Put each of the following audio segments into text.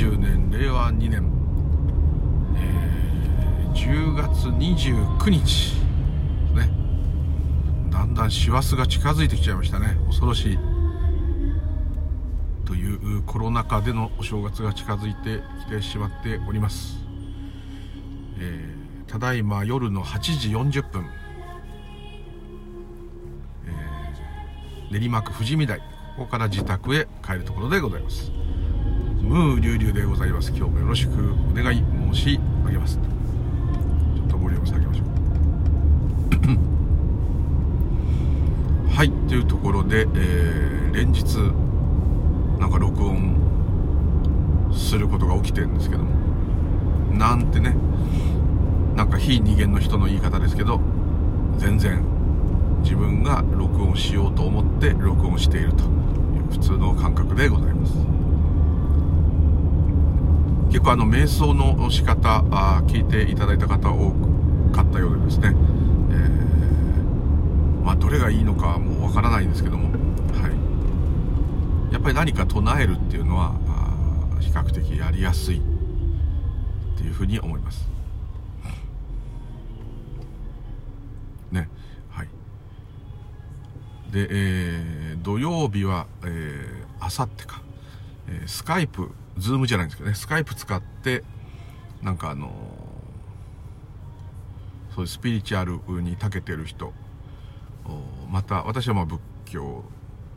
2020年令和2年、えー、10月29日。ね。だんだん師走が近づいてきちゃいましたね。恐ろしい。というコロナ禍でのお正月が近づいてきてしまっております、えー、ただいま夜の8時40分、えー、練馬区富士見台ここから自宅へ帰るところでございます。ムーリュウリュウでございます。今日もよろしくお願い申し上げます。ちょっとボリューム下げましょう。はいというところで、えー、連日なんか録音することが起きてるんですけども。なんてねなんか非二元の人の言い方ですけど全然自分が録音しようと思って録音しているという普通の感覚でございます。結構あの瞑想の仕方あ聞いていただいた方多かったようでですね、えー、まあどれがいいのかもうわからないんですけども。やっぱり何か唱えるっていうのは比較的やりやすいっていうふうに思います。ね。はい。で、えー、土曜日はあさってか、えー、スカイプズームじゃないんですけどね。スカイプ使ってなんかあのそういうスピリチュアルに長けてる人また私はまあ仏教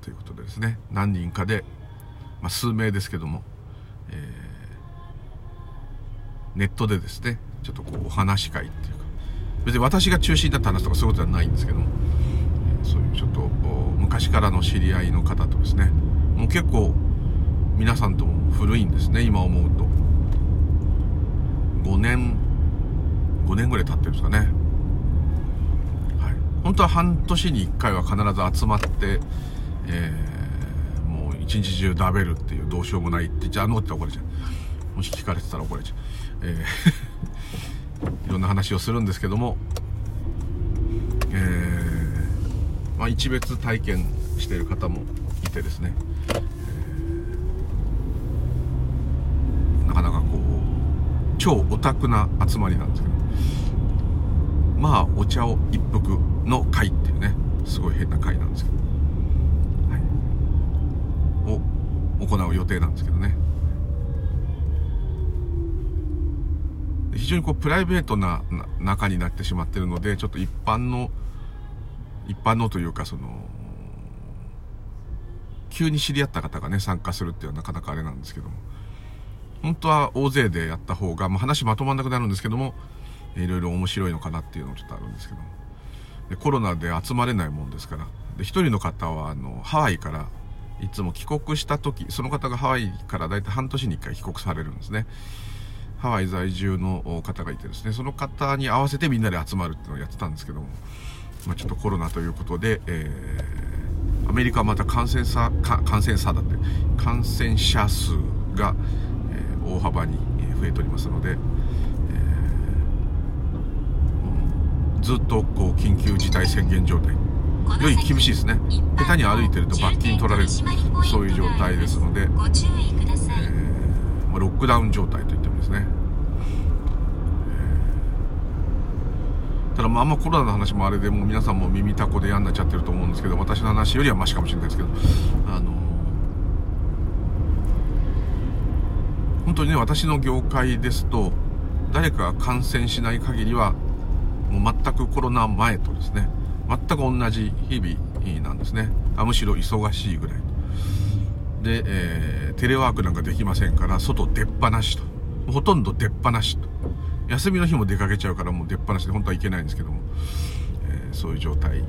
ということでですね。何人かで、まあ、数名ですけども、えー、ネットでですねちょっとこうお話し会っていうか。別に私が中心だった話とかそういうことはないんですけども、そういうちょっと昔からの知り合いの方とですね。もう結構皆さんとも古いんですね今思うと。5年5年ぐらい経ってるんですかね。はい。本当は半年に1回は必ず集まってえー、もう一日中食べるっていうどうしようもないってじゃあのって怒られちゃう。もし聞かれてたら怒られちゃう、えー、いろんな話をするんですけどもえー、まあ一別体験してる方もいてですね、えー、なかなかこう超オタクな集まりなんですけど。まあお茶を一服の会っていうねすごい変な会なんですけど。はい。を行う予定なんですけどね。非常にこうプライベートな中になってしまってるのでちょっと一般の一般のというかその急に知り合った方がね参加するっていうのはなかなかあれなんですけども。本当は大勢でやった方が、まあ、話まとまんなくなるんですけどもいろいろ面白いのかなっていうのもちょっとあるんですけども。でコロナで集まれないもんですから。で一人の方はあのハワイからいつも帰国した時、その方がハワイから大体半年に1回帰国されるんですね。ハワイ在住の方がいてですね、その方に合わせてみんなで集まるっていうのをやってたんですけども、まあ、ちょっとコロナということで、えー、アメリカはまた感染者、感染者だって、感染者数が、大幅に増えておりますので、えー、ずっとこう緊急事態宣言状態。より厳しいですね。下手に歩いてると罰金取られる。そういう状態ですので、えー、ロックダウン状態といってもですね、えー、ただまああんまコロナの話もあれでもう皆さんも耳たこで嫌になっちゃってると思うんですけど私の話よりはマシかもしれないですけどあの本当にね私の業界ですと誰かが感染しない限りはもう全くコロナ前とですね全く同じ日々なんですね。あむしろ忙しいぐらい。で、えー、テレワークなんかできませんから外出っ放しと。ほとんど出っ放しと。休みの日も出かけちゃうからもう出っ放しで本当はいけないんですけども、えー、そういう状態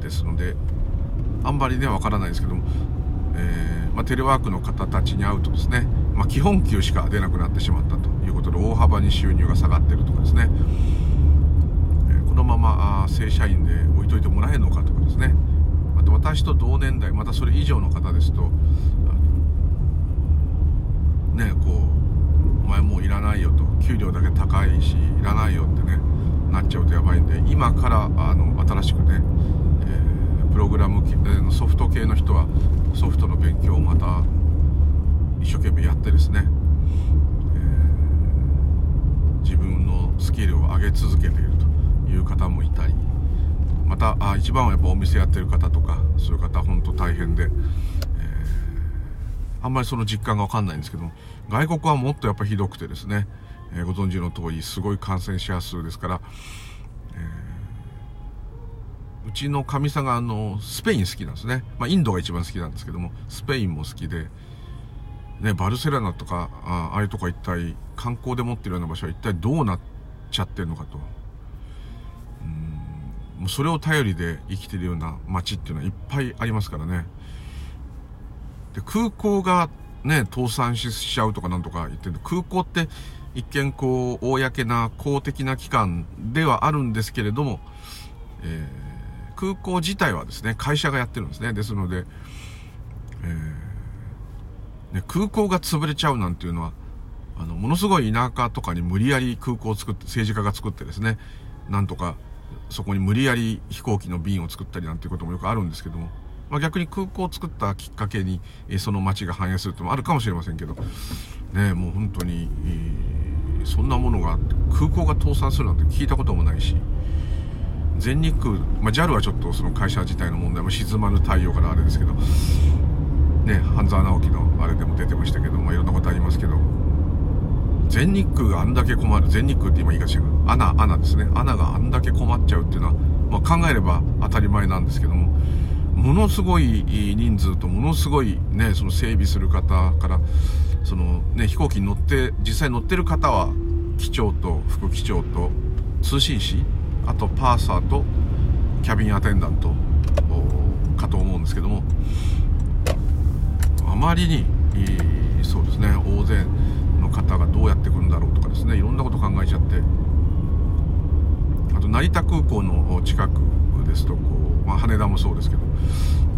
ですのであんまりねわからないですけども、えー、まあ、テレワークの方たちに会うとですね、まあ、基本給しか出なくなってしまったということで大幅に収入が下がっているとかですね。このまま正社員で置いといてもらえるのかとかですね。また私と同年代またそれ以上の方ですとねこうお前もういらないよと。給料だけ高いしいらないよってねなっちゃうとやばいんで今からあの新しくね、え、プログラムのソフト系の人はソフトの勉強をまた一生懸命やってですね。えー、自分のスキルを上げ続けているという方もいたりまたあ一番はやっぱお店やってる方とかそういう方本当大変で、えー、あんまりその実感がわかんないんですけども外国はもっとやっぱひどくてですね、えー、ご存知の通りすごい感染者数ですから、えー、うちのかみさんがあのスペイン好きなんですね、まあ、インドが一番好きなんですけどもスペインも好きで、ね、バルセロナとかあああいうとこ一体観光で持ってるような場所は一体どうなっちゃってるのかと。うんもうそれを頼りで生きてるような街っていうのはいっぱいありますからね。で、空港がね、倒産しちゃうとかなんとか言ってる空港って一見こう、公な公的な機関ではあるんですけれども、えー、空港自体はですね、会社がやってるんですね。ですので、ね、空港が潰れちゃうなんていうのは、あの、ものすごい田舎とかに無理やり空港を作って、政治家が作ってですね、なんとかそこに無理やり飛行機の便を作ったりなんていうこともよくあるんですけども、まあ、逆に空港を作ったきっかけに、えその街が反映するってもあるかもしれませんけど、ね、もう本当に、えー、そんなものがあって空港が倒産するなんて聞いたこともないし全日空、まあ、JAL はちょっとその会社自体の問題も沈まぬ太陽からあれですけど、ね、半沢直樹のあれでも出てましたけど、まあ、いろんなことありますけど全日空があんだけ困る全日空って今言い方違う穴穴ですね。穴があんだけ困っちゃうっていうのは、まあ、考えれば当たり前なんですけどもものすごい人数とものすごいねその整備する方からそのね飛行機に乗って実際乗ってる方は機長と副機長と通信士あとパーサーとキャビンアテンダントかと思うんですけどもまりにそうですね大勢の方がどうやって来るんだろうとかですねいろんなこと考えちゃってあと成田空港の近くですとこう、まあ、羽田もそうですけど、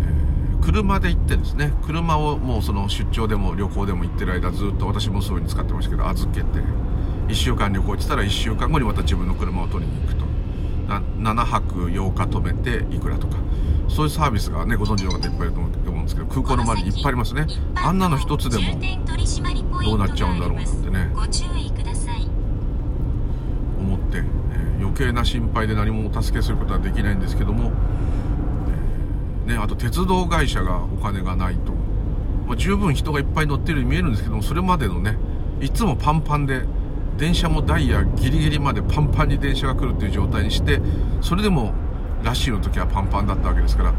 えー、車で行ってですね車をもうその出張でも旅行でも行ってる間ずっと私もそういう風に使ってましたけど預けて1週間旅行行ってたら1週間後にまた自分の車を取りに行くと。7泊8日止めていくらとかそういうサービスがねご存知の方いっぱいいると思うんですけど空港の周りにいっぱいありますね。あんなの一つでもどうなっちゃうんだろうなってね。思って、えー、余計な心配で何もお助けすることはできないんですけども、えー、ね、あと鉄道会社がお金がないと、まあ、十分人がいっぱい乗ってるように見えるんですけどもそれまでのねいつもパンパンで電車もダイヤギリギリまでパンパンに電車が来るっていう状態にしてそれでもラッシュの時はパンパンだったわけですから、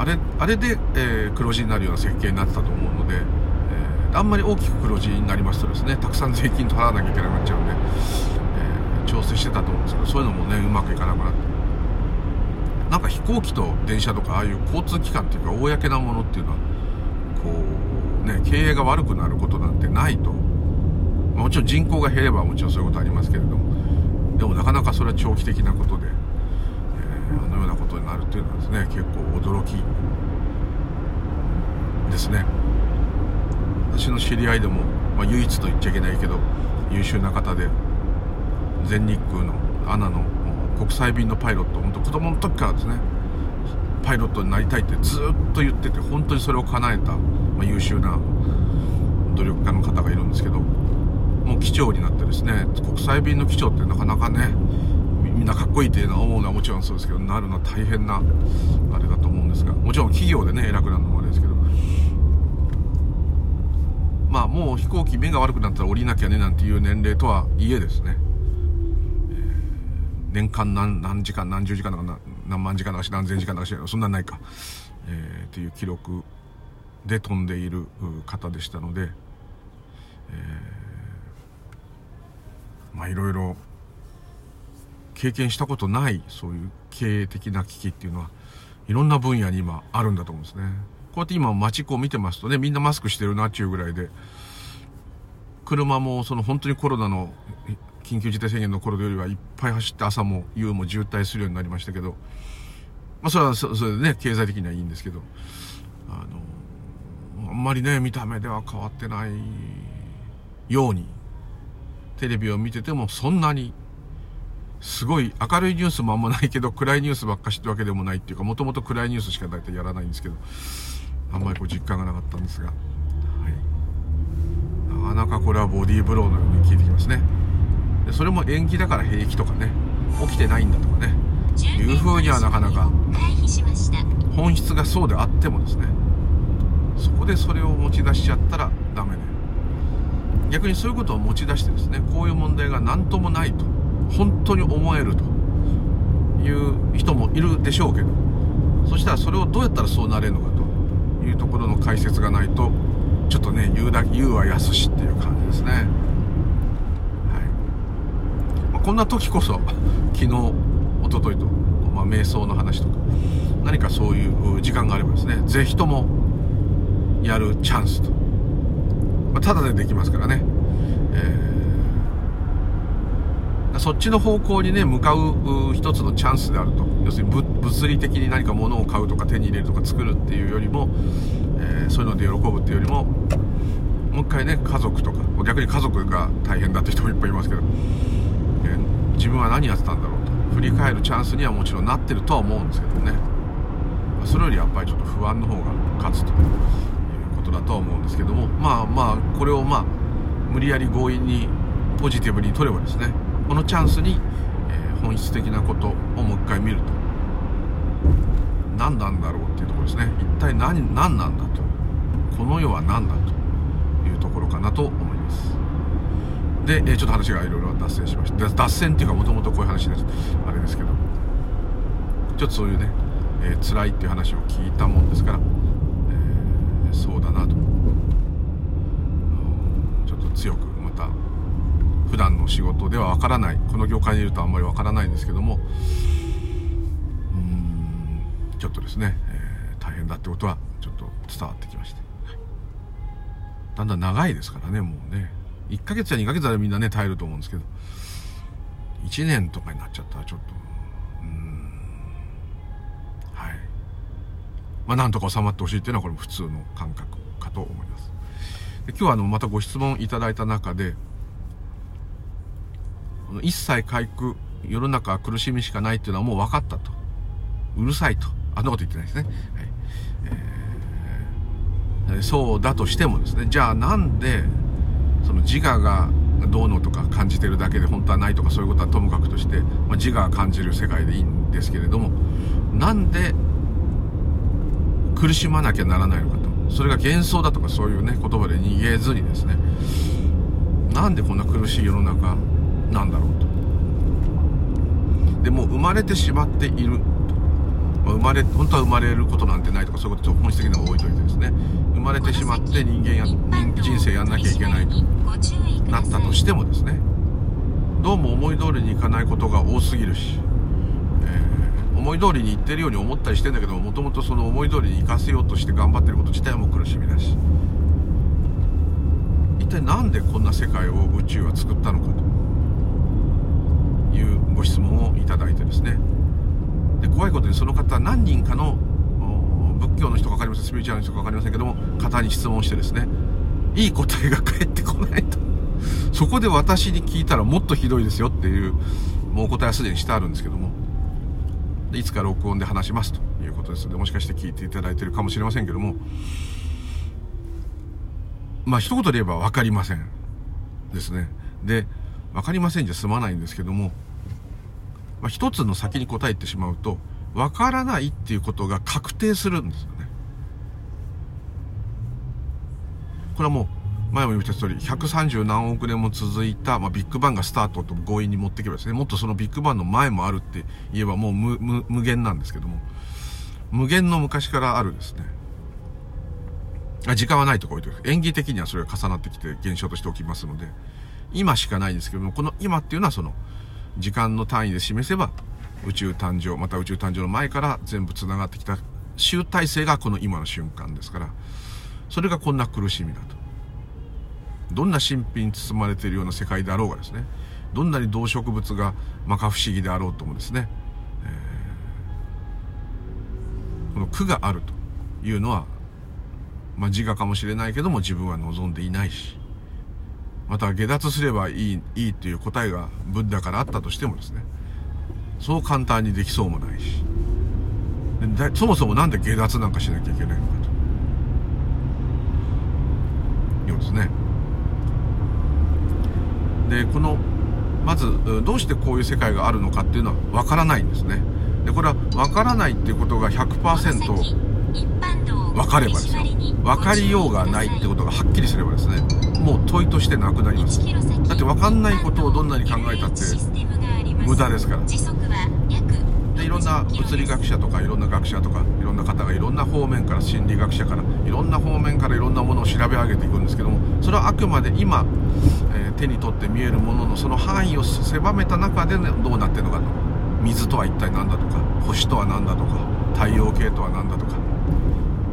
あれあれで、えー、黒字になるような設計になってたと思うので、えー、あんまり大きく黒字になりますとですねたくさん税金払わなきゃいけなくなっちゃうんで、え調整してたと思うんですけどそういうのもねうまくいかなくなって。なんか飛行機と電車とかああいう交通機関っていうか公なものっていうのはこうね経営が悪くなることなんてないと。もちろん人口が減ればもちろんそういうことありますけれどもでもなかなかそれは長期的なことでのようなこというのはですね結構驚きですね。私の知り合いでも、まあ、唯一と言っちゃいけないけど優秀な方で全日空のアナの国際便のパイロット本当子供の時からですねパイロットになりたいってずっと言ってて本当にそれを叶えた、まあ、優秀な努力家の方がいるんですけどもう機長になってですね国際便の機長ってなかなかねみんなかっこいいっていうのは思うのはもちろんそうですけどなるのは大変なあれだと思うんですがもちろん企業でね偉くなるのもあれですけど。まあもう飛行機目が悪くなったら降りなきゃねなんていう年齢とはいえですね、えー、年間何何時間何十時間だか何万時間だかし何千時間だしそんなんないか、えー、っていう記録で飛んでいる方でしたので、えー、まあいろいろ経験したことないそういう経営的な危機っていうのはいろんな分野に今あるんだと思うんですね。こうやって今街こう見てますとね、みんなマスクしてるなっていうぐらいで、車もその本当にコロナの緊急事態宣言の頃よりはいっぱい走って朝も夕も渋滞するようになりましたけど、まあそれはそれでね、経済的にはいいんですけど、あの、あんまりね、見た目では変わってないように、テレビを見ててもそんなにすごい明るいニュースもあんまないけど、暗いニュースばっかしってわけでもないっていうか、もともと暗いニュースしか大体やらないんですけど、あんまりこう実感がなかったんですが、はい。なかなかこれはボディーブローのように聞いてきますね。でそれも延期だから平気とかね起きてないんだとかね。いうふうにはなかなか本質がそうであってもですねそこでそれを持ち出しちゃったらダメで逆にそういうことを持ち出してですねこういう問題が何ともないと。本当に思えるという人もいるでしょうけどそしたらそれをどうやったらそうなれるのかというところの解説がないとちょっとね言うだ言うはやすしっていう感じですね。はい、まあ、こんな時こそ 昨日一昨日と、まあ、瞑想の話とか何かそういう時間があればですね是非ともやるチャンスと、まあ、ただでできますからね、えーそっちの方向にね向かう一つのチャンスであると。要するに物理的に何か物を買うとか手に入れるとか作るっていうよりも、えー、そういうので喜ぶっていうよりももう一回ね家族とか逆に家族が大変だって人もいっぱいいますけど、えー、自分は何やってたんだろうと。振り返るチャンスにはもちろんなってるとは思うんですけどね。それよりやっぱりちょっと不安の方が勝つということだとは思うんですけどもまあまあこれをまあ無理やり強引にポジティブに取ればですねこのチャンスに、え、本質的なことをもう一回見ると。何なんだろうっていうところですね。一体何何なんだと。この世は何だと。いうところかなと思います。で、え、ちょっと話がいろいろ脱線しました。脱線っていうかもともとこういう話です。あれですけど。ちょっとそういうね、えー、辛いっていう話を聞いたもんですから、えー、そうだなと。ちょっと強く普段の仕事ではわからない。この業界にいるとあんまりわからないんですけども。うん。ちょっとですね、えー、大変だってことはちょっと伝わってきまして、はい、だんだん長いですからねもうね。1ヶ月や2ヶ月はみんなね耐えると思うんですけど。1年とかになっちゃったらちょっと。うん。はい。まあなんとか収まってほしいっていうのはこれも普通の感覚かと思います。で今日はあのまたご質問いただいた中で一切回復、世の中は苦しみしかないっていうのはもう分かったと。うるさいと。あんなこと言ってないですね。はいえー、そうだとしてもですね、じゃあなんで、その自我がどうのとか感じてるだけで本当はないとかそういうことはともかくとして、まあ、自我が感じる世界でいいんですけれども、なんで苦しまなきゃならないのかと。それが幻想だとかそういうね、言葉で逃げずにですね、なんでこんな苦しい世の中なんだろうと。でも生まれてしまっている。ま、生まれ本当は生まれることなんてないとかそういうこと本質的なのは置いといてですね。生まれてしまって人間や人生やんなきゃいけないと。なったとしてもですね。どうも思い通りにいかないことが多すぎるし、えー、思い通りにいってるように思ったりしてんだけどもともとその思い通りに行かせようとして頑張ってること自体も苦しみだし。一体何でこんな世界を宇宙は作ったのかと。いうご質問をいただいてですね。で怖いことにその方何人かの仏教の人か分かりませんスピリチュアルの人か分かりませんけども方に質問してですねいい答えが返ってこないと。そこで私に聞いたらもっとひどいですよっていうもうお答えはすでにしてあるんですけども。いつか録音で話しますということですのでもしかして聞いていただいてるかもしれませんけども。まあ一言で言えば分かりませんですね。で分かりませんじゃ済まないんですけども、まあ、一つの先に答えてしまうと、分からないっていうことが確定するんですよね。これはもう、前も言った通り、130何億年も続いた、まあ、ビッグバンがスタートと強引に持っていけばですね、もっとそのビッグバンの前もあるって言えばもう無無限なんですけども、無限の昔からあるですね、時間はないとこ置いてる。演技的にはそれが重なってきて現象として起きますので、今しかないんですけども、この今っていうのはその、時間の単位で示せば、宇宙誕生、また宇宙誕生の前から全部繋がってきた集大成がこの今の瞬間ですから、それがこんな苦しみだと。どんな神秘に包まれているような世界であろうがですね、どんなに動植物が摩訶不思議であろうともですね、えー、この苦があるというのは、まあ自我かもしれないけども自分は望んでいないし、また下脱すればいい、いいっていう答えがブッダからあったとしてもですね、そう簡単にできそうもないし、そもそもなんで下脱なんかしなきゃいけないのかと。いうですね。でこのまずどうしてこういう世界があるのかっていうのは分からないんですね。でこれは分からないっていうことが100%分かればですよ。分かりようがないってことがはっきりすればですねもう問いとしてなくなります。だって分かんないことをどんなに考えたって無駄ですから。でいろんな物理学者とかいろんな学者とかいろんな方がいろんな方面から心理学者からいろんな方面からいろんなものを調べ上げていくんですけどもそれはあくまで今、えー、手に取って見えるもののその範囲を狭めた中で、ね、どうなってるのかと。水とは一体何だとか星とは何だとか太陽系とは何だとか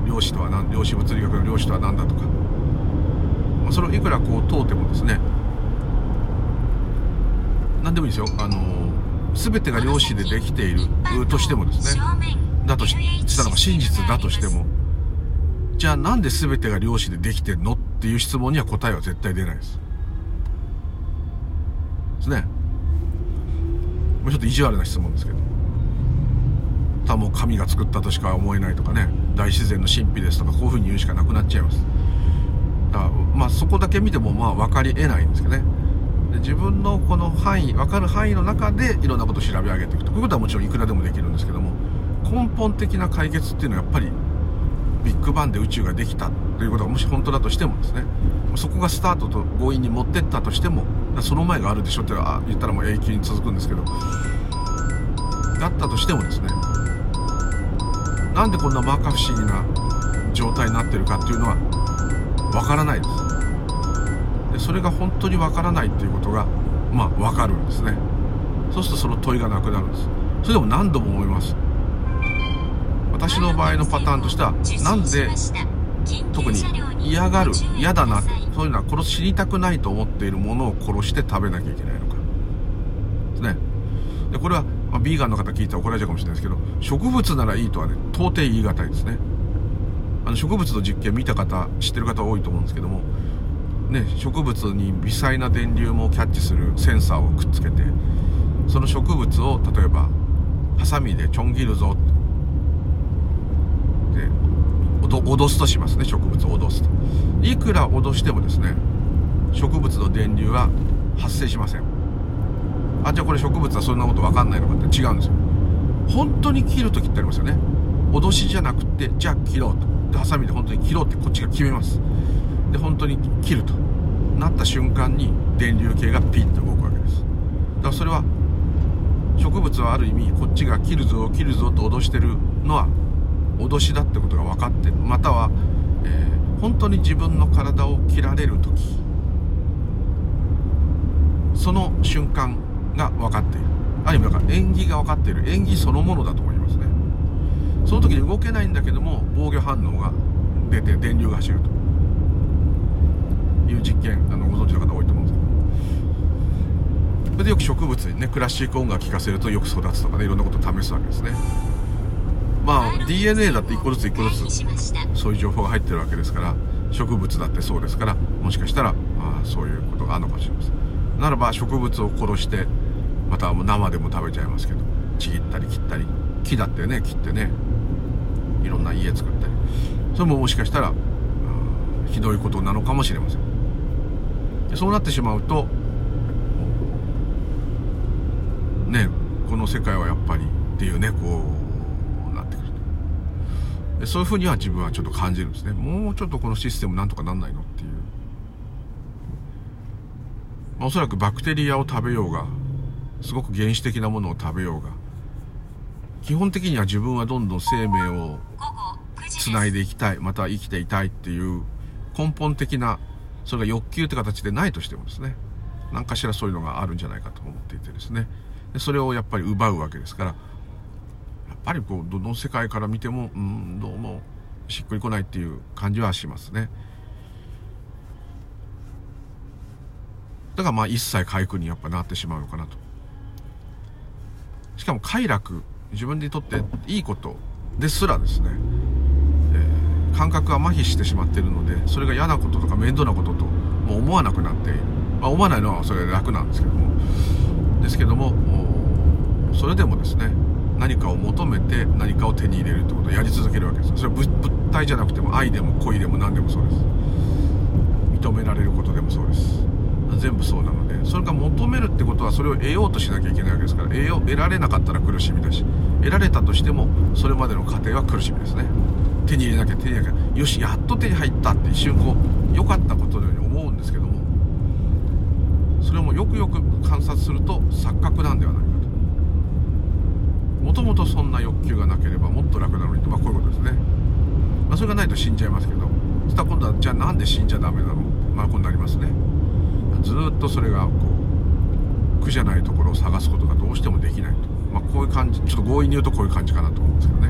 量子とは何量子物理学の量子とは何だとか、それをいくらこう問うてもですね何でもいいですよ。あの全てが量子でできているとしてもですねだとしたら真実だとしてもじゃあなんで全てが量子でできてんのっていう質問には答えは絶対出ないです。ですね。もうちょっと意地悪な質問ですけど。多分神が作ったとしか思えないとかね大自然の神秘ですとかこういうふうに言うしかなくなっちゃいます。かまあそこだけ見てもまあ分かりえないんですけどね。で自分のこの範囲分かる範囲の中でいろんなことを調べ上げていくと。こういうことはもちろんいくらでもできるんですけども。根本的な解決っていうのはやっぱりビッグバンで宇宙ができたということがもし本当だとしてもですね。そこがスタートと強引に持ってったとしてもその前があるでしょって言ったらもう永久に続くんですけど。だったとしてもですね。なんでこんな摩訶不思議な状態になってるかっていうのはわからないです。でそれが本当にわからないっていうことがまあわかるんですね。そうするとその問いがなくなるんです。それでも何度も思います。私の場合のパターンとしてはなんで特に嫌がる嫌だなそういうのは殺死にたくないと思っているものを殺して食べなきゃいけないのか。ですね。でこれは、まあ、ビーガンの方聞いたら怒られちゃうかもしれないですけど植物ならいいとはね到底言い難いですね。あの植物の実験見た方知ってる方多いと思うんですけどもね、植物に微細な電流もキャッチするセンサーをくっつけてその植物を例えばハサミでちょん切るぞ。で脅すとしますね植物を脅すと。いくら脅してもですね植物の電流は発生しません。あじゃあこれ植物はそんなこと分かんないのかって違うんですよ。本当に切る時ってありますよね。脅しじゃなくてじゃあ切ろうと。ハサミで本当に切ろうってこっちが決めます。で本当に切るとなった瞬間に電流計がピッと動くわけです。だからそれは植物はある意味こっちが切るぞ切るぞと脅してるのは脅しだってことが分かってるまたは、えー、本当に自分の体を切られる時その瞬間が分かっている。ある意味だから縁起が分かっている。縁起そのものだとその時に動けないんだけども防御反応が出て電流が走るという実験あのご存知の方多いと思うんですけど。それでよく植物にねクラシック音楽聴かせるとよく育つとかねいろんなことを試すわけですね。まあ DNA だって1個ずつ1個ずつそういう情報が入ってるわけですから植物だってそうですからもしかしたら、あ、そういうことがあるのかもしれません。ならば植物を殺してまた生でも食べちゃいますけどちぎったり切ったり木だってね切ってねいろんな家作ったり。それももしかしたらひどいことなのかもしれません。そうなってしまうとねこの世界はやっぱりっていうねこうなってくると。そういうふうには自分はちょっと感じるんですね。もうちょっとこのシステムなんとかなんないのっていう、まあ、おそらくバクテリアを食べようがすごく原始的なものを食べようが基本的には自分はどんどん生命をつないでいきたいまた生きていたいっていう根本的なそれが欲求って形でないとしてもですね何かしらそういうのがあるんじゃないかと思っていてですね。でそれをやっぱり奪うわけですからやっぱりこうどの世界から見てもうんどうもしっくりこないっていう感じはしますね。だからまあ一切回復にやっぱなってしまうのかなと。しかも快楽自分にとっていいことですらですね感覚が麻痺してしまっているのでそれが嫌なこととか面倒なことともう思わなくなっているまあ、思わないのはそれで楽なんですけどもですけどもそれでもですね何かを求めて何かを手に入れるってことをやり続けるわけです。それは物体じゃなくても愛でも恋でも何でもそうです。認められることでもそうです。全部そうなのでそれが求めるってことはそれを得ようとしなきゃいけないわけですから得よ得られなかったら苦しみだし得られたとしてもそれまでの過程は苦しみですね。手に入れなきゃ手に入れなきゃよしやっと手に入ったって一瞬こう良かったことのように思うんですけどもそれもよくよく観察すると錯覚なんではないかと。もともとそんな欲求がなければもっと楽なのにまあこういうことですね、まあ、それがないと死んじゃいますけどそしたら今度はじゃあなんで死んじゃダメなの？まあこうなりますね。ずっとそれがこう苦じゃないところを探すことがどうしてもできないと、まあ、こういう感じちょっと強引に言うとこういう感じかなと思うんですけどね、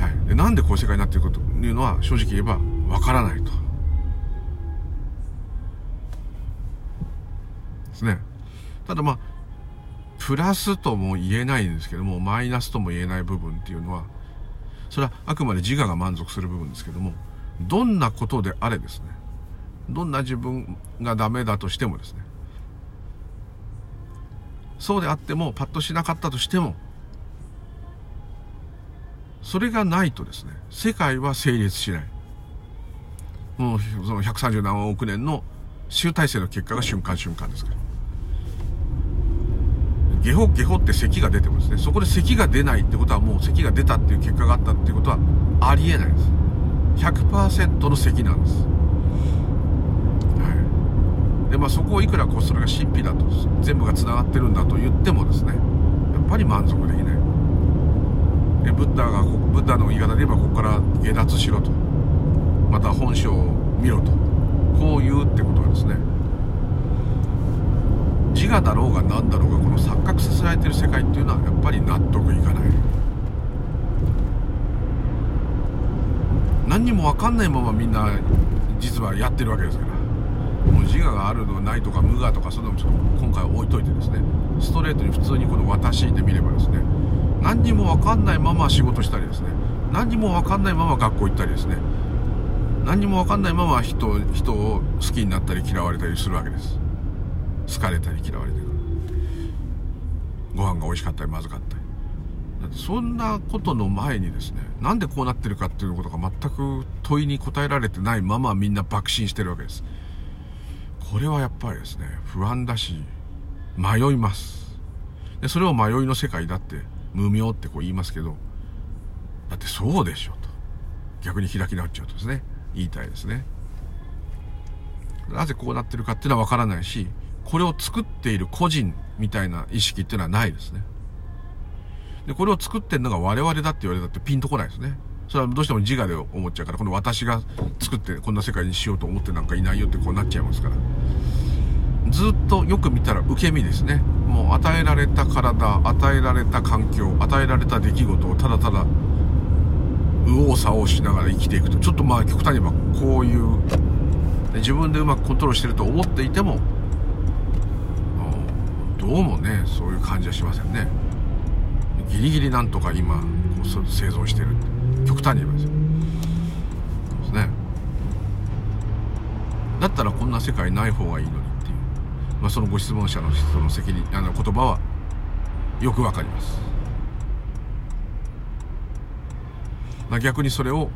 はい、でなんでこういう世界になっていくというのは正直言えばわからないと。ですね。ただまあプラスとも言えないんですけどもマイナスとも言えない部分っていうのはそれはあくまで自我が満足する部分ですけどもどんなことであれですね。どんな自分がダメだとしてもですね。そうであってもパッとしなかったとしてもそれがないとですね世界は成立しない。もうその130何億年の集大成の結果が瞬間瞬間ですから。ゲホゲホって咳が出てもですね。そこで咳が出ないってことはもう咳が出たっていう結果があったっていうことはありえないです。100%の咳なんです。でまあそこをいくらこうそれが神秘だと全部がつながってるんだと言ってもですねやっぱり満足できない。でブッダがブッダの言い方で言えばここから下脱しろと。また本性を見ろと。こう言うってことはですね自我だろうが何だろうがこの錯覚させられてる世界っていうのはやっぱり納得いかない。何にも分かんないままみんな実はやってるわけですから。我があるのないとか無我とかそんなのちょっと今回置いといてですねストレートに普通にこの私で見ればですね何にも分かんないまま仕事したりですね何にも分かんないまま学校行ったりですね何にも分かんないまま人人を好きになったり嫌われたりするわけです。好かれたり嫌われたりご飯が美味しかったりまずかったり。そんなことの前にですねなんでこうなってるかっていうことが全く問いに答えられてないままみんな爆心してるわけです。これはやっぱりですね不安だし迷います。でそれを迷いの世界だって無明ってこう言いますけどだってそうでしょと。逆に開き直っちゃうとですね言いたいですね。なぜこうなってるかっていうのは分からないしこれを作っている個人みたいな意識っていうのはないですね。でこれを作ってるのが我々だって言われたってピンとこないですね。それはどうしても自我で思っちゃうから、この私が作ってこんな世界にしようと思ってなんかいないよってこうなっちゃいますから。ずっとよく見たら受け身ですね。もう与えられた体、与えられた環境、与えられた出来事をただただ右往左往しながら生きていくと、ちょっとまあ極端に言えばこういう、自分でうまくコントロールしてると思っていても、どうもね、そういう感じはしませんね。ギリギリなんとか今、こう生存してる。極端に言いますよ。ですね。だったらこんな世界ない方がいいのにっていう、まあ、そのご質問者の人の責任あの言葉はよくわかります、まあ、逆にそれを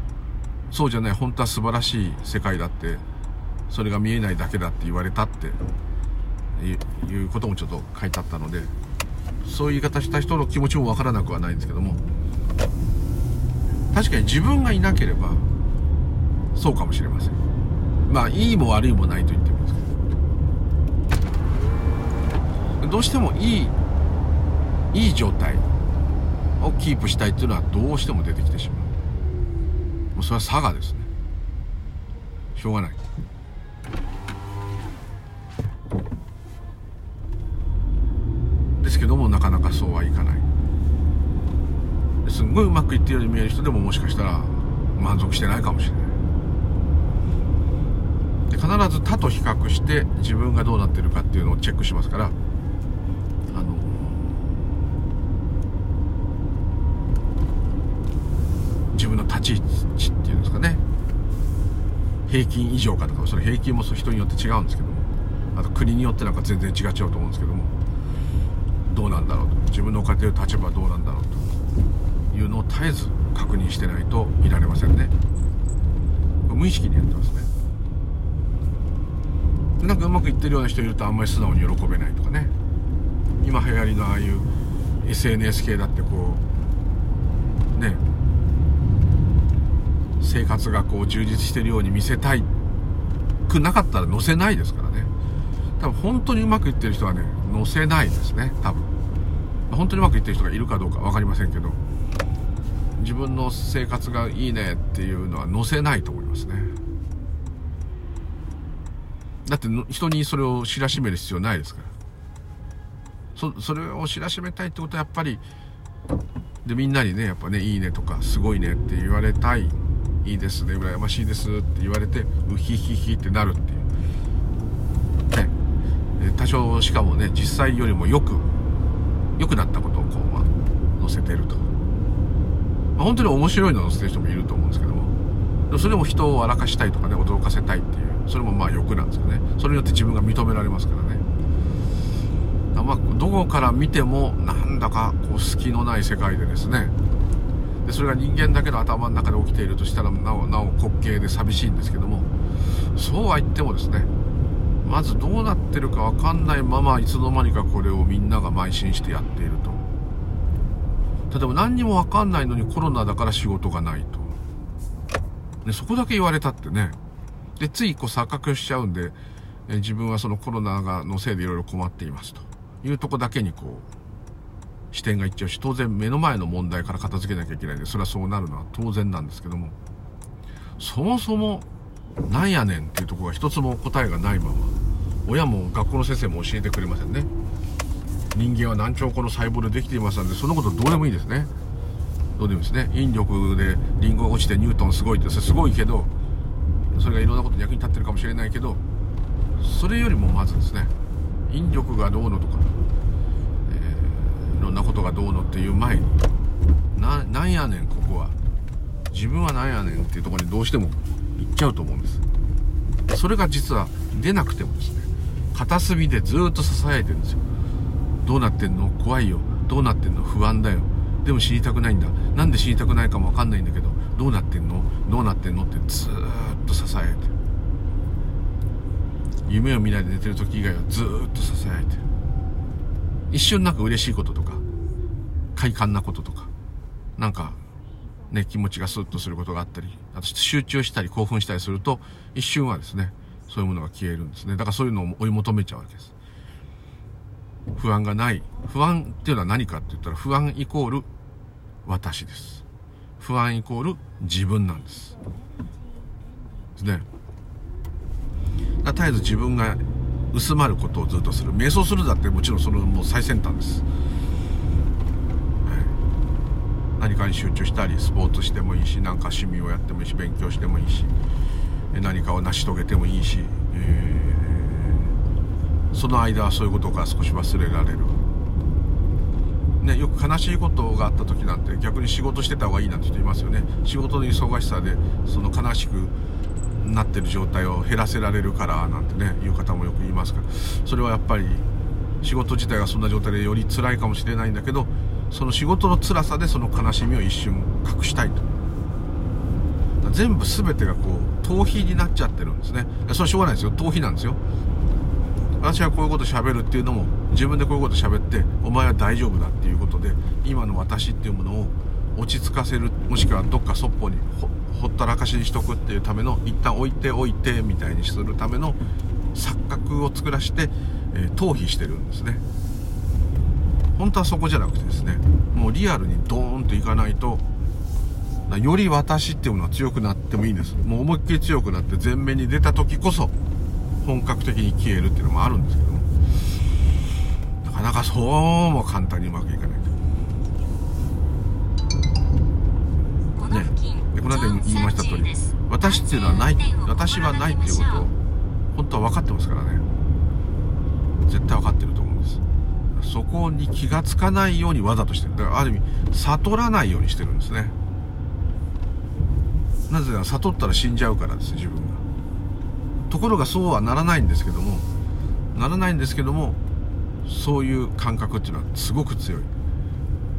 そうじゃない本当は素晴らしい世界だってそれが見えないだけだって言われたっていうこともちょっと書いてあったのでそういう言い方した人の気持ちもわからなくはないんですけども確かに自分がいなければそうかもしれません。まあいいも悪いもないと言ってるんですけど。どうしてもいいいい状態をキープしたいっていうのはどうしても出てきてしまう。もうそれは差がですね。しょうがない。ですけどもなかなかそうはいかない。すんごいうまくいってるように見える人でももしかしたら満足してないかもしれない。で必ず他と比較して自分がどうなってるかっていうのをチェックしますからあの自分の立ち位置っていうんですかね。平均以上かとかそれ平均も人によって違うんですけどもあと国によってなんか全然違っちゃうと思うんですけどもどうなんだろうと。自分の置かれてる立場はどうなんだろうと。いうのを絶えず確認してないといられませんね。無意識にやってますね。なんかうまくいってるような人いるとあんまり素直に喜べないとかね。今流行りのああいう SNS 系だってこうね。生活がこう充実してるように見せたいくなかったら載せないですからね。多分本当にうまくいってる人はね載せないですね。多分。本当にうまくいってる人がいるかどうか分かりませんけど。自分の生活がいいねっていうのは載せないと思いますね。だって人にそれを知らしめる必要ないですから。そそれを知らしめたいってことはやっぱりでみんなにねやっぱねいいねとかすごいねって言われたい。いいですね羨ましいですって言われてウヒヒヒってなるっていう。ね。多少しかもね実際よりもよく良くなったことをこう、まあ、載せてると、本当に面白いのを載せてる人もいると思うんですけども。それも人を笑かしたいとかね驚かせたいっていうそれもまあ欲なんですよね。それによって自分が認められますからね。まあ、どこから見てもなんだかこう隙のない世界でですね。でそれが人間だけの頭の中で起きているとしたらなおなお滑稽で寂しいんですけども。そうは言ってもですねまずどうなってるか分かんないままいつの間にかこれをみんなが邁進してやっていると。例えば何にも分かんないのにコロナだから仕事がないと。でそこだけ言われたってね。でついこう錯覚しちゃうんでえ自分はそのコロナがのせいでいろいろ困っていますと。いうとこだけにこう視点がいっちゃうし当然目の前の問題から片付けなきゃいけないんでそれはそうなるのは当然なんですけども。そもそもなんやねんっていうとこが一つも答えがないまま親も学校の先生も教えてくれませんね。人間は難聴個の細胞でできていますのでそのことどうでもいいですね。どうでもいいですね。引力でリンゴが落ちてニュートンすごいってそれすごいけどそれがいろんなことに役に立ってるかもしれないけどそれよりもまずですね引力がどうのとか、えー、いろんなことがどうのっていう前にななんやねんここは。自分はなんやねんっていうところにどうしても行っちゃうと思うんです。それが実は出なくてもですね片隅でずっと支えてるんですよ。どうなってんの？怖いよ。どうなってんの？不安だよ。でも死にたくないんだ。なんで死にたくないかもわかんないんだけどどうなってんの？どうなってんの？ってずっと支えて。夢を見ないで寝てる時以外はずっと支えて。一瞬なんか嬉しいこととか快感なこととかなんかね気持ちがスッとすることがあったりあと集中したり興奮したりすると一瞬はですねそういうものが消えるんですね。だからそういうのを追い求めちゃうわけです。不安がない。不安っていうのは何かって言ったら不安イコール私です。不安イコール自分なんです。ですね。絶えず自分が薄まることをずっとする。瞑想するだってもちろんそのもう最先端です、何かに集中したりスポーツしてもいいし何か趣味をやってもいいし勉強してもいいし何かを成し遂げてもいいし、えー、その間はそういうことか少し忘れられる。ね、よく悲しいことがあった時なんて逆に仕事してた方がいいなんて人いますよね。仕事の忙しさでその悲しくなってる状態を減らせられるからなんてねいう方もよく言いますからそれはやっぱり仕事自体がそんな状態でより辛いかもしれないんだけどその仕事の辛さでその悲しみを一瞬隠したいと。全部全てがこう逃避になっちゃってるんですね。それはしょうがないですよ。逃避なんですよ。私はこういうこと喋るっていうのも自分でこういうこと喋ってお前は大丈夫だっていうことで今の私っていうものを落ち着かせるもしくはどっかそっぽにほったらかしにしとくっていうための一旦置いておいてみたいにするための錯覚を作らして、えー、逃避してるんですね。本当はそこじゃなくてですねもうリアルにドーンといかないとより私っていうものは強くなってもいいんです。もう思いっきり強くなって前面に出た時こそ本格的に消えるっていうのもあるんですけど。もなかなかそうも簡単にうまくいかないこの間言いました通り私っていうのはない私はないっていうことを本当は分かってますからね。絶対分かってると思うんです。そこに気がつかないようにわざとしてる。だからある意味悟らないようにしてるんですね。なぜなら悟ったら死んじゃうからです自分がところがそうはならないんですけどもならないんですけどもそういう感覚っていうのはすごく強い。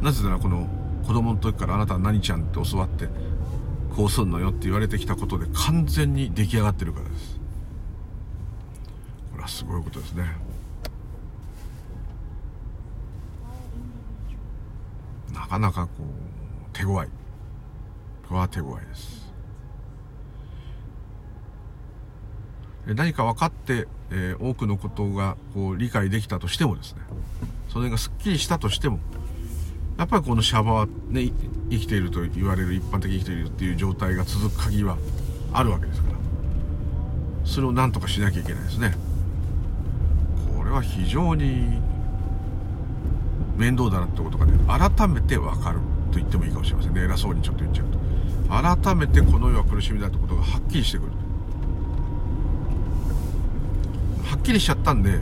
なぜならこの子供の時からあなたは何ちゃんって教わってこうすんのよって言われてきたことで完全に出来上がってるからです。これはすごいことですね。なかなかこう手強い。これは手強いです。何か分かって、えー、多くのことがこう理解できたとしてもですねそれがすっきりしたとしてもやっぱりこのシャバはね生きていると言われる一般的に生きているっていう状態が続く限りはあるわけですからそれを何とかしなきゃいけないですね。これは非常に面倒だなってことがね改めて分かると言ってもいいかもしれませんね。偉そうにちょっと言っちゃうと。改めてこの世は苦しみだってことがはっきりしてくるはっきりしちゃったんで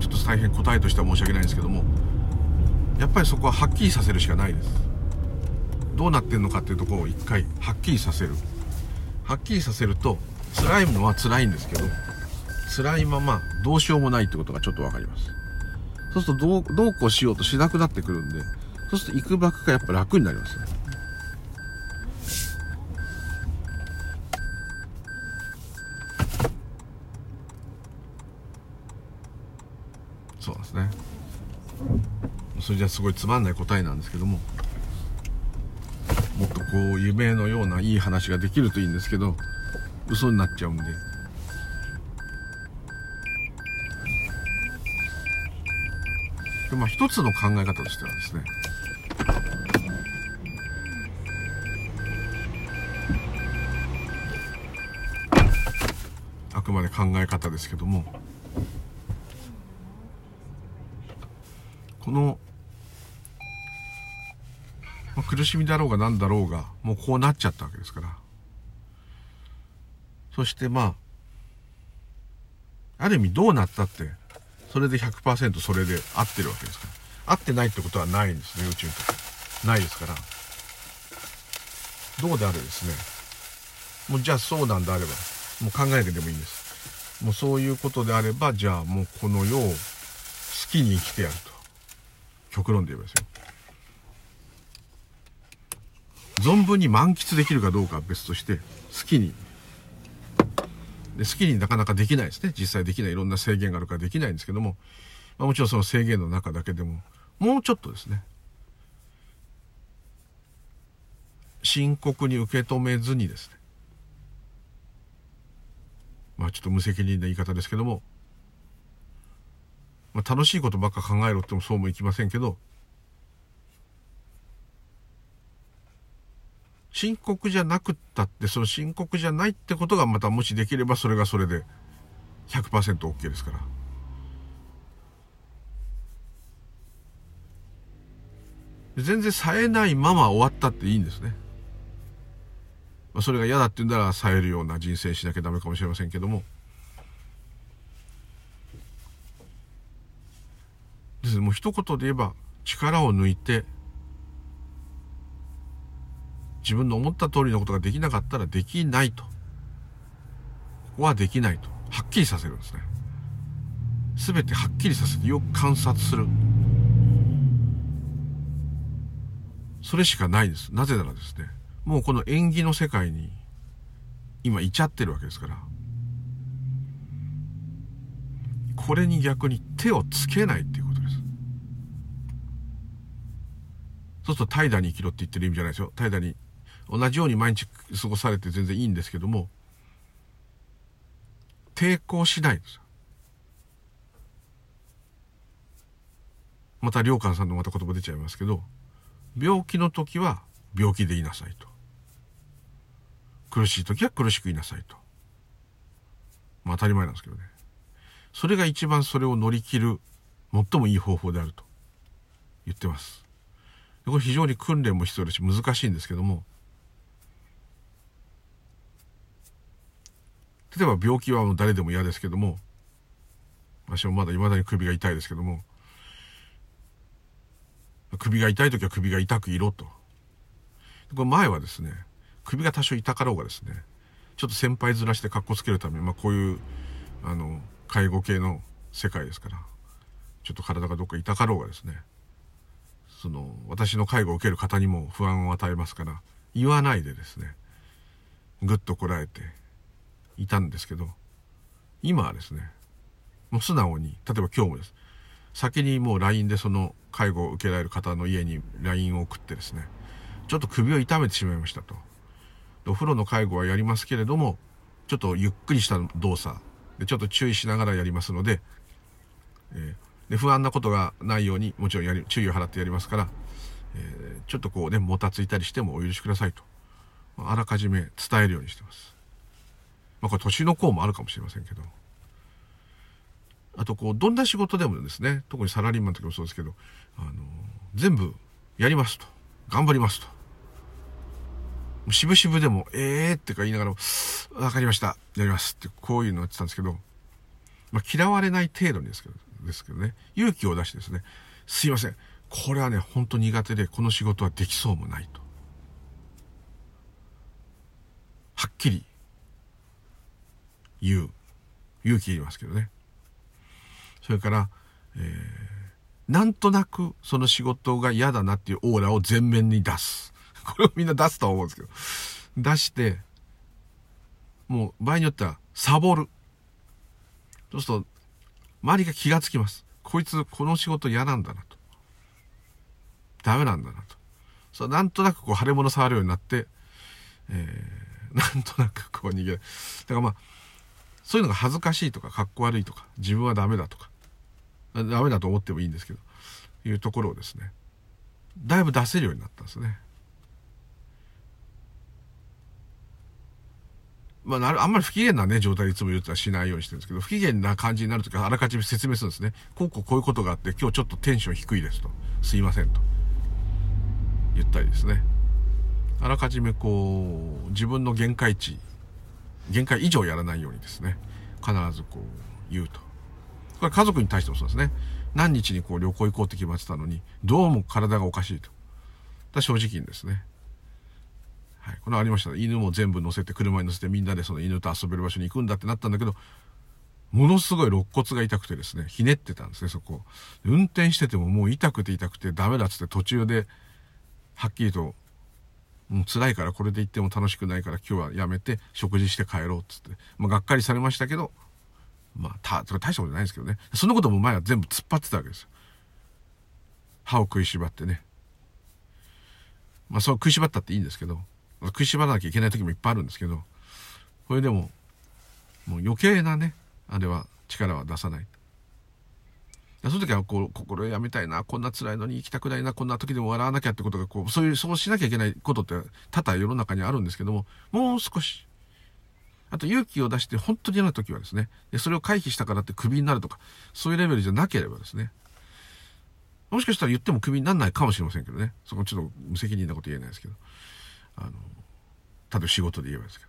ちょっと大変答えとしては申し訳ないんですけどもやっぱりそこははっきりさせるしかないです。どうなってんのかっていうところを一回はっきりさせる。はっきりさせると辛いものは辛いんですけど辛いままどうしようもないってことがちょっと分かります。そうするとどうこうしようとしなくなってくるんでそうすると行くばくがやっぱ楽になりますねそうですねそれじゃすごいつまんない答えなんですけども。もっとこう夢のようないい話ができるといいんですけど嘘になっちゃうんで。でまあ一つの考え方としてはですね。あくまで考え方ですけども。この、苦しみだろうが何だろうがもうこうなっちゃったわけですからそしてまあある意味どうなったってそれで100%それで合ってるわけですから。合ってないってことはないんですね、宇宙とか。ないですから。どうであれですね。もうじゃあそうなんであれば、もう考えてでもいいんです。もうそういうことであれば、じゃあもうこの世を好きに生きてやると。極論で言いますよ。存分に満喫できるかどうかは別として、好きに。で好きになかなかできないですね。実際できない。いろんな制限があるからできないんですけども、まあ、もちろんその制限の中だけでも、もうちょっとですね、深刻に受け止めずにですね、まあちょっと無責任な言い方ですけども、まあ、楽しいことばっか考えろってもそうもいきませんけど、深刻じゃなくったって、その深刻じゃないってことがまたもしできればそれがそれで 100%OK ですから。全然冴えないまま終わったっていいんですね。まあ、それが嫌だって言うんなら冴えるような人生しなきゃダメかもしれませんけども。ですもう一言で言えば力を抜いて自分の思った通りのことができなかったらできないと。ここはできないと。はっきりさせるんですね。すべてはっきりさせてよく観察する。それしかないです。なぜならですね、もうこの縁起の世界に今いちゃってるわけですから。これに逆に手をつけないっていうことです。そうすると怠惰に生きろって言ってる意味じゃないですよ。怠惰に同じように毎日過ごされて全然いいんですけども、抵抗しないんですよ。また、良寛さんのまた言葉出ちゃいますけど、病気の時は病気でいなさいと。苦しい時は苦しくいなさいと。まあ当たり前なんですけどね。それが一番それを乗り切る最もいい方法であると言ってます。これ非常に訓練も必要だし難しいんですけども、例えば病気はもう誰でも嫌ですけども、私もまだ未だに首が痛いですけども、首が痛い時は首が痛くいろと。これ前はですね、首が多少痛かろうがですね、ちょっと先輩ずらして格好つけるため、まあこういう、あの、介護系の世界ですから、ちょっと体がどっか痛かろうがですね、その、私の介護を受ける方にも不安を与えますから、言わないでですね、ぐっとこらえて、いたんですけど、今はですね、もう素直に、例えば今日もです。先にもう LINE でその介護を受けられる方の家に LINE を送ってですね、ちょっと首を痛めてしまいましたと。お風呂の介護はやりますけれども、ちょっとゆっくりした動作でちょっと注意しながらやりますので、えー、で不安なことがないようにもちろんやり注意を払ってやりますから、えー、ちょっとこうねもたついたりしてもお許しくださいとあらかじめ伝えるようにしてます。まあ、これ年の功もあるかもしれませんけど。あとこうどんな仕事でもですね特にサラリーマンの時もそうですけどあの全部やりますと頑張りますと渋々でも、ええーってか言いながら、わかりました。やりますって、こういうのやってたんですけど、まあ、嫌われない程度にですけど、ですけどね、勇気を出してですね、すいません。これはね、ほんと苦手で、この仕事はできそうもないと。はっきり言う。勇気いりますけどね。それから、えー、なんとなくその仕事が嫌だなっていうオーラを前面に出す。これをみんな出すとは思うんですけど。出して、もう場合によってはサボる。そうすると、周りが気がつきます。こいつこの仕事嫌なんだなと。ダメなんだなと。そうなんとなくこう腫れ物触るようになって、えー、なんとなくこう逃げる。だからまあ、そういうのが恥ずかしいとか、かっこ悪いとか、自分はダメだとか、ダメだと思ってもいいんですけど、いうところをですね、だいぶ出せるようになったんですね。まあ、あんまり不機嫌なね、状態でいつも言うとはしないようにしてるんですけど、不機嫌な感じになるときはあらかじめ説明するんですね。こうこうこういうことがあって、今日ちょっとテンション低いですと。すいませんと。言ったりですね。あらかじめこう、自分の限界値、限界以上やらないようにですね、必ずこう、言うと。これ家族に対してもそうですね。何日にこう旅行行こうって決まってたのに、どうも体がおかしいと。だ正直にですね。はい、これありました、ね、犬も全部乗せて車に乗せてみんなでその犬と遊べる場所に行くんだってなったんだけどものすごい肋骨が痛くてですねひねってたんですねそこ運転しててももう痛くて痛くてダメだっつって途中ではっきりともう辛いからこれで行っても楽しくないから今日はやめて食事して帰ろうっつって、まあ、がっかりされましたけどまあたそれ大したことないですけどね。そんなことも前は全部突っ張ってたわけですよ。歯を食いしばってね。まあそう食いしばったっていいんですけど食いしばらなきゃいけない時もいっぱいあるんですけど、これでも、もう余計なね、あれは力は出さない。その時はこう、心やめたいな、こんな辛いのに行きたくないな、こんな時でも笑わなきゃってことが、こう、そういう、そうしなきゃいけないことって多々世の中にあるんですけども、もう少し、あと勇気を出して本当に嫌な時はですね、でそれを回避したからってクビになるとか、そういうレベルじゃなければですね、もしかしたら言ってもクビにならないかもしれませんけどね、そこちょっと無責任なこと言えないですけど、あの、例えば仕事で言えばですけ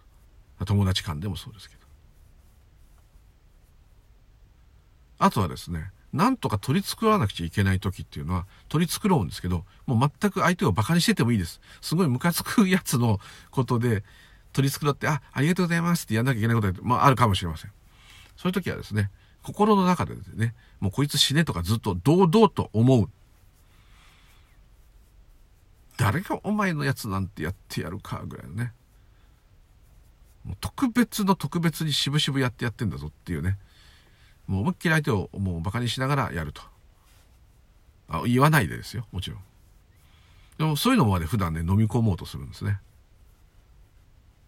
ど、友達間でもそうですけど。あとはですね、なんとか取り繕わなくちゃいけない時っていうのは取り繕うんですけど、もう全く相手を馬鹿にしててもいいです。すごいムカつくやつのことで取り繕って、あ、ありがとうございますってやんなきゃいけないことまああるかもしれません。そういう時はですね、心の中でですね、もうこいつ死ねとかずっと堂々と思う。誰がお前のやつなんてやってやるかぐらいのねもう特別の特別に渋々やってやってんだぞっていうねもう思いっきり相手をもうバカにしながらやるとあ言わないでですよもちろんでもそういうのまで普段ね飲み込もうとするんですね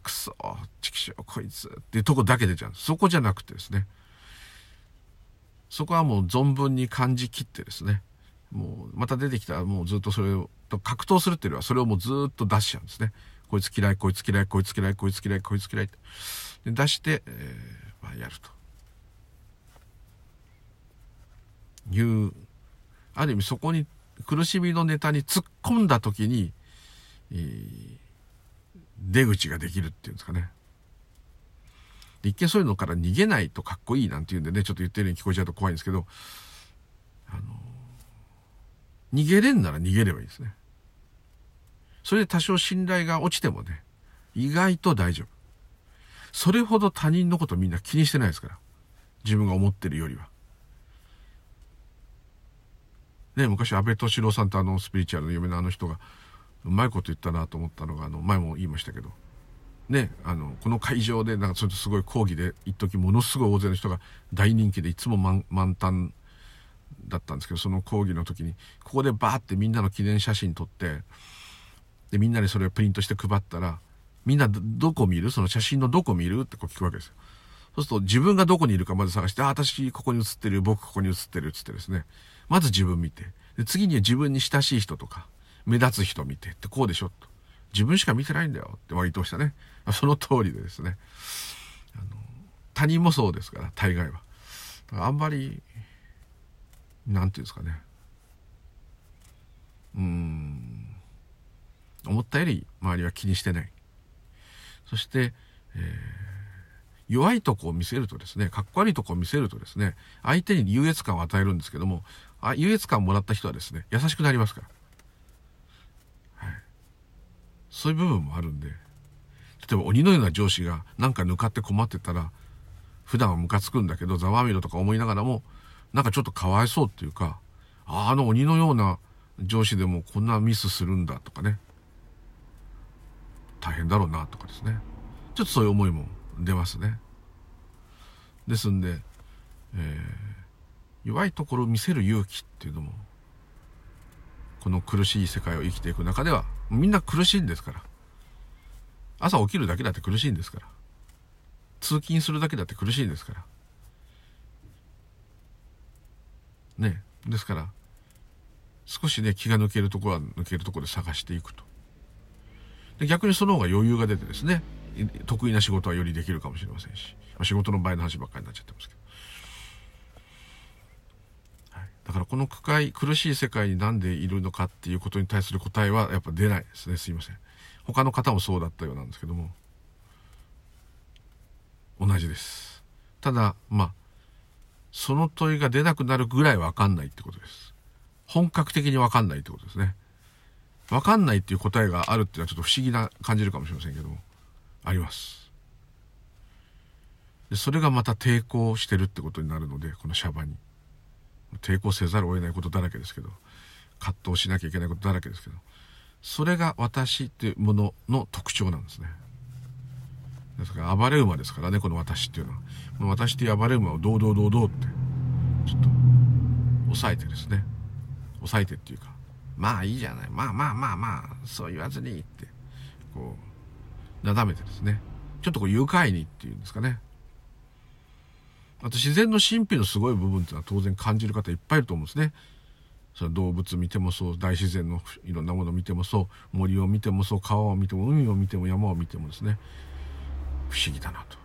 くそチキショーこいつっていうとこだけ出ちゃうんですそこじゃなくてですねそこはもう存分に感じきってですねもうまた出てきたらもうずっとそれをと格闘するっていうよりはそれをもうずっと出しちゃうんですね。こいつ嫌い、こいつ嫌い、こいつ嫌い、こいつ嫌い、こいつ嫌い。で出して、えー、まあ、やると。いう、ある意味そこに苦しみのネタに突っ込んだ時に、えー、出口ができるっていうんですかね。一見そういうのから逃げないとかっこいいなんて言うんでね、ちょっと言ってるように聞こえちゃうと怖いんですけど、あの、逃げれんなら逃げればいいですね。それで多少信頼が落ちてもね、意外と大丈夫。それほど他人のことみんな気にしてないですから。自分が思ってるよりは。ね、昔安倍敏郎さんってあのスピリチュアルの有名なあの人が、うまいこと言ったなと思ったのが、あの、前も言いましたけど、ね、あの、この会場で、なんかちょっとすごい講義で、一時ものすごい大勢の人が大人気で、いつも満満タンだったんですけど、その講義の時に、ここでバーってみんなの記念写真撮って、で、みんなにそれをプリントして配ったら、みんなどこ見る？その写真のどこ見る？ってこう聞くわけですよ。そうすると自分がどこにいるかまず探して、あ、私ここに写ってる、僕ここに写ってるっつってですね。まず自分見て。で次には自分に親しい人とか、目立つ人見てってこうでしょと。自分しか見てないんだよって割としたね。その通りでですね。あの他人もそうですから、大概は。あんまり、なんていうんですかね。うん。思ったより周りは気にしてない。そして、えー、弱いとこを見せるとですね、かっこ悪いとこを見せるとですね、相手に優越感を与えるんですけども、あ優越感もらった人はですね、優しくなりますから。はい。そういう部分もあるんで、例えば鬼のような上司がなんか抜かって困ってたら、普段はムカつくんだけど、ざわみろとか思いながらも、なんかちょっとかわいそうっていうか、ああの鬼のような上司でもこんなミスするんだとかね。大変だろうなとかですね。ちょっとそういう思いも出ますね。ですんで、えー、弱いところを見せる勇気っていうのも、この苦しい世界を生きていく中では、みんな苦しいんですから。朝起きるだけだって苦しいんですから。通勤するだけだって苦しいんですから。ね。ですから、少しね、気が抜けるところは抜けるところで探していくと。で逆にその方が余裕が出てですね、得意な仕事はよりできるかもしれませんし、まあ、仕事の場合の話ばっかりになっちゃってますけど。はい、だからこの苦快、苦しい世界になんでいるのかっていうことに対する答えはやっぱ出ないですね。すいません。他の方もそうだったようなんですけども、同じです。ただ、まあ、その問いが出なくなるぐらいわかんないってことです。本格的にわかんないってことですね。わかんないっていう答えがあるっていうのはちょっと不思議な感じるかもしれませんけども、あります。で、それがまた抵抗してるってことになるので、このシャバに。抵抗せざるを得ないことだらけですけど、葛藤しなきゃいけないことだらけですけど、それが私っていうものの特徴なんですね。ですから暴れ馬ですからね、この私っていうのは。この私っていう暴れ馬を堂々堂々って、ちょっと、抑えてですね。抑えてっていうか、まあいいじゃない。まあまあまあまあ、そう言わずにって、こう、なだめてですね。ちょっとこう愉快にっていうんですかね。あと自然の神秘のすごい部分っていうのは当然感じる方いっぱいいると思うんですね。それ動物見てもそう、大自然のいろんなもの見てもそう、森を見てもそう、川を見ても、海を見ても山を見てもですね、不思議だなと。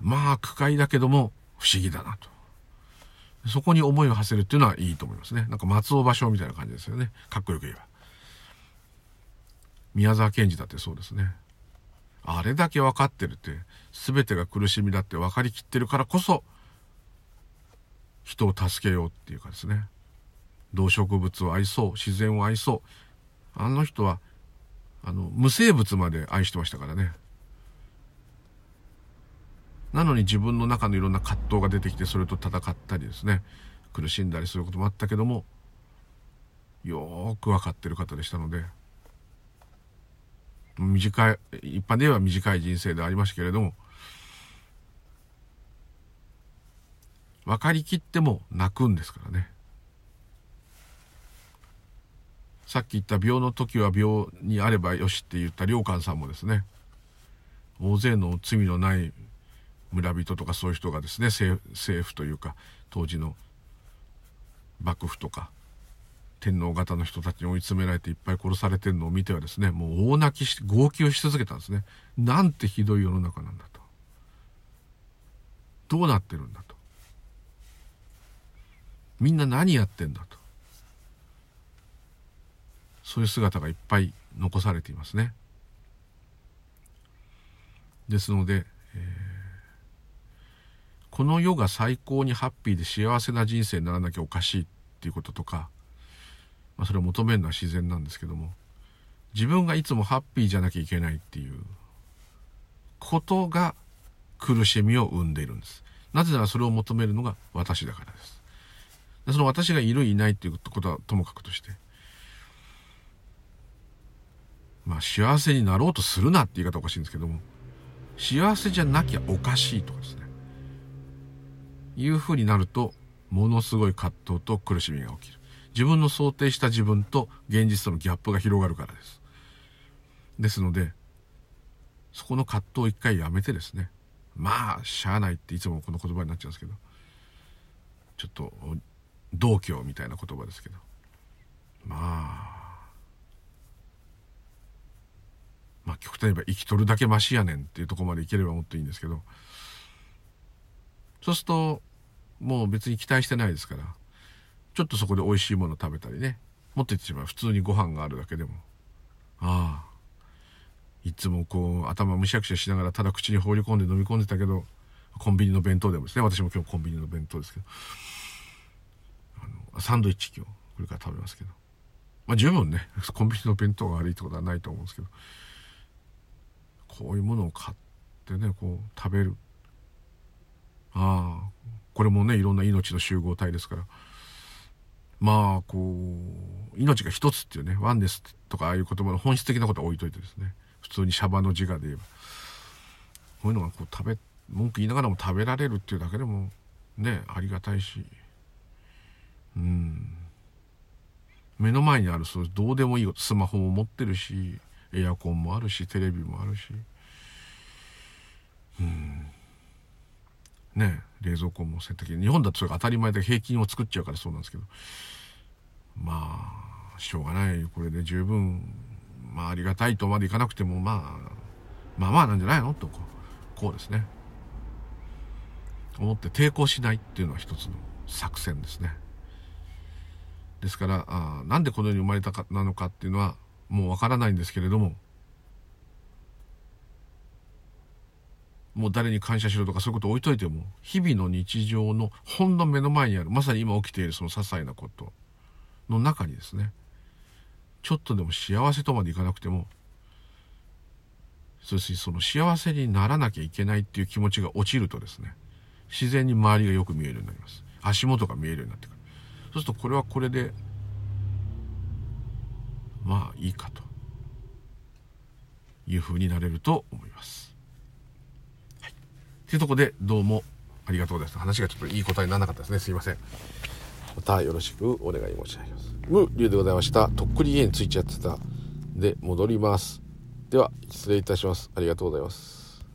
まあ、区会だけども不思議だなと。そこに思いを馳せるっていうのはいいと思いますね。なんか松尾芭蕉みたいな感じですよね。かっこよく言えば。宮沢賢治だってそうですね。あれだけ分かってるって、全てが苦しみだって分かりきってるからこそ、人を助けようっていうかですね。動植物を愛そう、自然を愛そう。あの人は、あの、無生物まで愛してましたからね。なのに自分の中のいろんな葛藤が出てきてそれと戦ったりですね苦しんだりすることもあったけどもよーく分かってる方でしたので短い一般で言えば短い人生でありましたけれども分かりきっても泣くんですからね。さっき言った病の時は病にあればよしって言った良寛さんもですね大勢の罪のない村人とかそういう人がですね政府というか当時の幕府とか天皇方の人たちに追い詰められていっぱい殺されてるのを見てはですねもう大泣きし号泣し続けたんですね。なんてひどい世の中なんだと。どうなってるんだと。みんな何やってんだと。そういう姿がいっぱい残されていますね。ですので、えーこの世が最高にハッピーで幸せな人生にならなきゃおかしいっていうこととか、まあ、それを求めるのは自然なんですけども自分がいつもハッピーじゃなきゃいけないっていうことが苦しみを生んでいるんです。なぜならそれを求めるのが私だからです。でその私がいるいないっていうことはともかくとしてまあ幸せになろうとするなって言い方おかしいんですけども、幸せじゃなきゃおかしいとかですね。いうふうになると、ものすごい葛藤と苦しみが起きる。自分の想定した自分と現実とのギャップが広がるからです。ですので、そこの葛藤を一回やめてですね。まあ、しゃあないっていつもこの言葉になっちゃうんですけど、ちょっと、同居みたいな言葉ですけど、まあ、まあ極端に言えば生きとるだけマシやねんっていうとこまでいければもっといいんですけど、そうすると、もう別に期待してないですから、ちょっとそこで美味しいもの食べたりね、持ってってしまう。普通にご飯があるだけでも、ああ、いつもこう頭むしゃくしゃしながらただ口に放り込んで飲み込んでたけど、コンビニの弁当でもですね、私も今日コンビニの弁当ですけど、あのサンドイッチ今日、これから食べますけど、まあ十分ね、コンビニの弁当が悪いってことはないと思うんですけど、こういうものを買ってね、こう食べる。ああ、これもね、いろんな命の集合体ですから、まあ、こう、命が一つっていうね、ワンですとかああいう言葉の本質的なことは置いといてですね、普通にシャバの自我で言えば、こういうのがこう食べ、文句言いながらも食べられるっていうだけでも、ね、ありがたいし、うん。目の前にある、そう、どうでもいいスマホも持ってるし、エアコンもあるし、テレビもあるし、うん。ね、冷蔵庫も洗濯機。日本だとそれが当たり前で平均を作っちゃうからそうなんですけど、まあ、しょうがない。これで十分、まあありがたいとまでいかなくても、まあ、まあまあなんじゃないの？とこう、こうですね。思って抵抗しないっていうのは一つの作戦ですね。ですから、あなんでこの世に生まれたかなのかっていうのはもうわからないんですけれども、もう誰に感謝しろとかそういうこと置いといても、日々の日常のほんの目の前にある、まさに今起きているその些細なことの中にですね、ちょっとでも幸せとまでいかなくても、そしてその幸せにならなきゃいけないっていう気持ちが落ちるとですね、自然に周りがよく見えるようになります。足元が見えるようになってくる。そうするとこれはこれで、まあいいかというふうになれると思います。い。というとこでどうもありがとうございました。話がちょっといい答えにならなかったですね。すいません。またよろしくお願い申し上げます。無理でございました。とっくり家についちゃってた。で、戻ります。では、失礼いたします。ありがとうございます。